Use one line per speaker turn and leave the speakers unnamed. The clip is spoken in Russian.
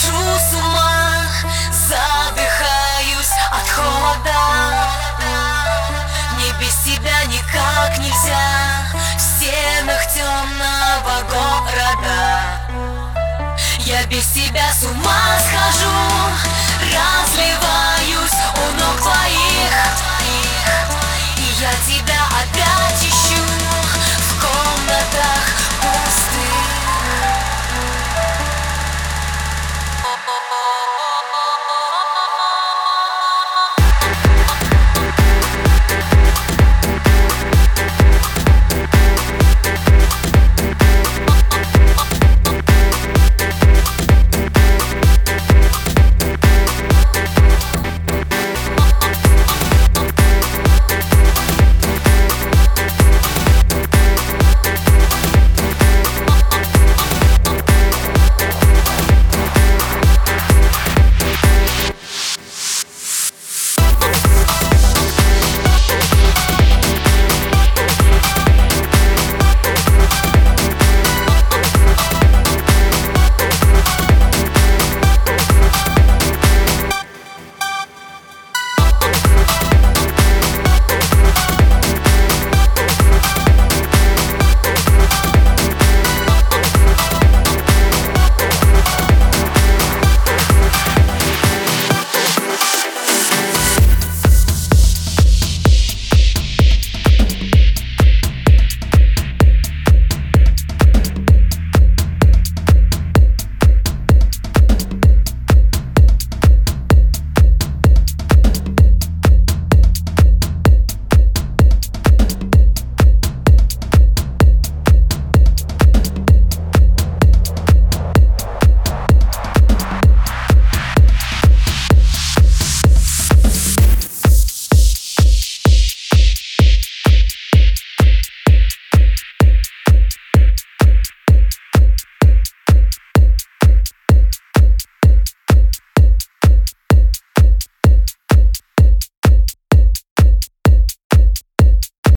схожу с ума, задыхаюсь от холода. Не без тебя никак нельзя в стенах темного города. Я без тебя с ума схожу, разливаю.